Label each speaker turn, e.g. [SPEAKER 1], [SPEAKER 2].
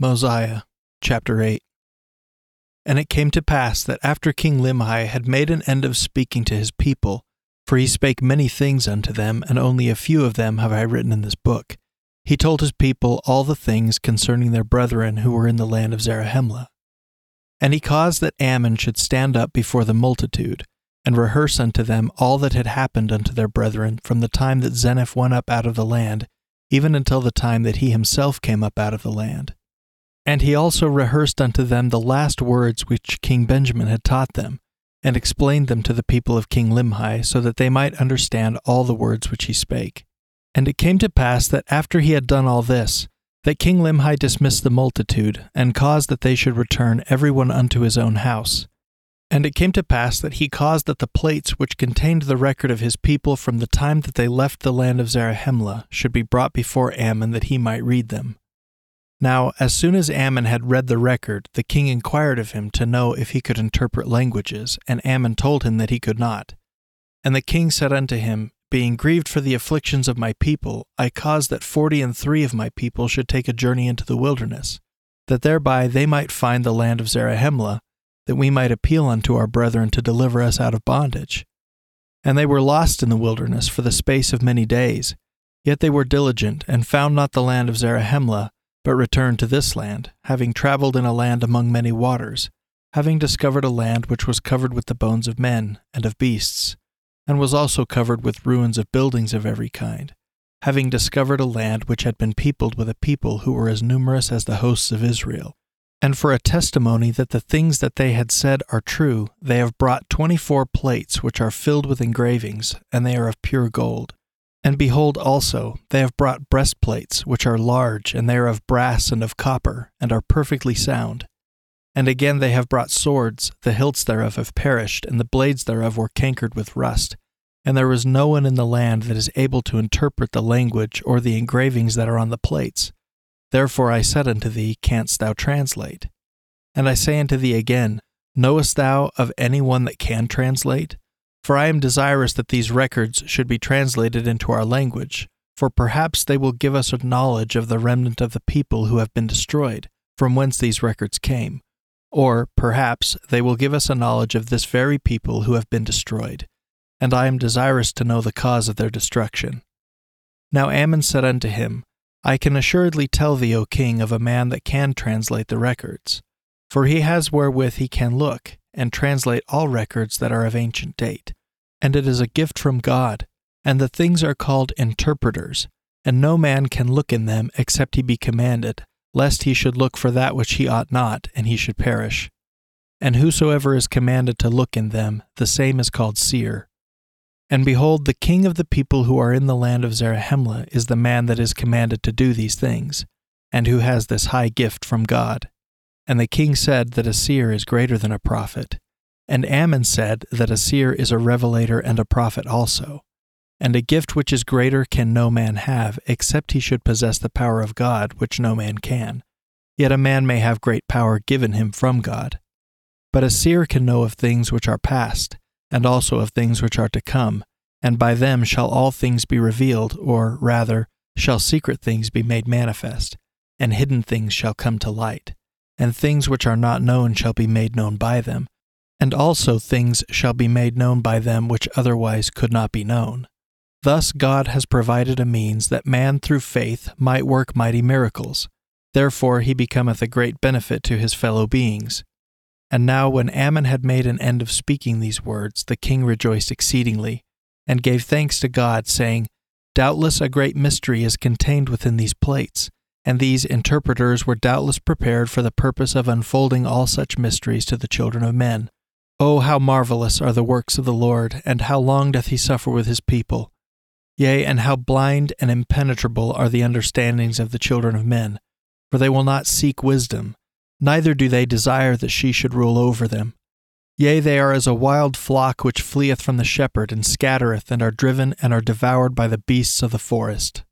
[SPEAKER 1] Mosiah chapter 8 And it came to pass that after King Limhi had made an end of speaking to his people, for he spake many things unto them, and only a few of them have I written in this book, he told his people all the things concerning their brethren who were in the land of Zarahemla. And he caused that Ammon should stand up before the multitude, and rehearse unto them all that had happened unto their brethren from the time that Zeniff went up out of the land, even until the time that he himself came up out of the land and he also rehearsed unto them the last words which King Benjamin had taught them, and explained them to the people of King Limhi, so that they might understand all the words which he spake. And it came to pass that after he had done all this, that King Limhi dismissed the multitude, and caused that they should return every one unto his own house. And it came to pass that he caused that the plates which contained the record of his people from the time that they left the land of Zarahemla should be brought before Ammon that he might read them. Now, as soon as Ammon had read the record, the king inquired of him to know if he could interpret languages, and Ammon told him that he could not. And the king said unto him, Being grieved for the afflictions of my people, I caused that forty and three of my people should take a journey into the wilderness, that thereby they might find the land of Zarahemla, that we might appeal unto our brethren to deliver us out of bondage. And they were lost in the wilderness for the space of many days, yet they were diligent, and found not the land of Zarahemla, but returned to this land, having travelled in a land among many waters, having discovered a land which was covered with the bones of men and of beasts, and was also covered with ruins of buildings of every kind, having discovered a land which had been peopled with a people who were as numerous as the hosts of Israel. And for a testimony that the things that they had said are true, they have brought twenty four plates which are filled with engravings, and they are of pure gold. And behold also, they have brought breastplates, which are large, and they are of brass and of copper, and are perfectly sound. And again they have brought swords, the hilts thereof have perished, and the blades thereof were cankered with rust. And there is no one in the land that is able to interpret the language or the engravings that are on the plates. Therefore I said unto thee, Canst thou translate? And I say unto thee again, Knowest thou of any one that can translate? For I am desirous that these records should be translated into our language, for perhaps they will give us a knowledge of the remnant of the people who have been destroyed, from whence these records came. Or, perhaps, they will give us a knowledge of this very people who have been destroyed, and I am desirous to know the cause of their destruction. Now Ammon said unto him, I can assuredly tell thee, O king, of a man that can translate the records, for he has wherewith he can look, and translate all records that are of ancient date. And it is a gift from God, and the things are called interpreters, and no man can look in them except he be commanded, lest he should look for that which he ought not, and he should perish. And whosoever is commanded to look in them, the same is called seer. And behold, the king of the people who are in the land of Zarahemla is the man that is commanded to do these things, and who has this high gift from God. And the king said that a seer is greater than a prophet. And Ammon said that a seer is a revelator and a prophet also. And a gift which is greater can no man have, except he should possess the power of God, which no man can. Yet a man may have great power given him from God. But a seer can know of things which are past, and also of things which are to come, and by them shall all things be revealed, or, rather, shall secret things be made manifest, and hidden things shall come to light and things which are not known shall be made known by them, and also things shall be made known by them which otherwise could not be known. Thus God has provided a means that man through faith might work mighty miracles. Therefore he becometh a great benefit to his fellow beings. And now when Ammon had made an end of speaking these words, the king rejoiced exceedingly, and gave thanks to God, saying, Doubtless a great mystery is contained within these plates and these interpreters were doubtless prepared for the purpose of unfolding all such mysteries to the children of men. Oh, how marvelous are the works of the Lord, and how long doth he suffer with his people! Yea, and how blind and impenetrable are the understandings of the children of men, for they will not seek wisdom, neither do they desire that she should rule over them. Yea, they are as a wild flock which fleeth from the shepherd, and scattereth, and are driven, and are devoured by the beasts of the forest.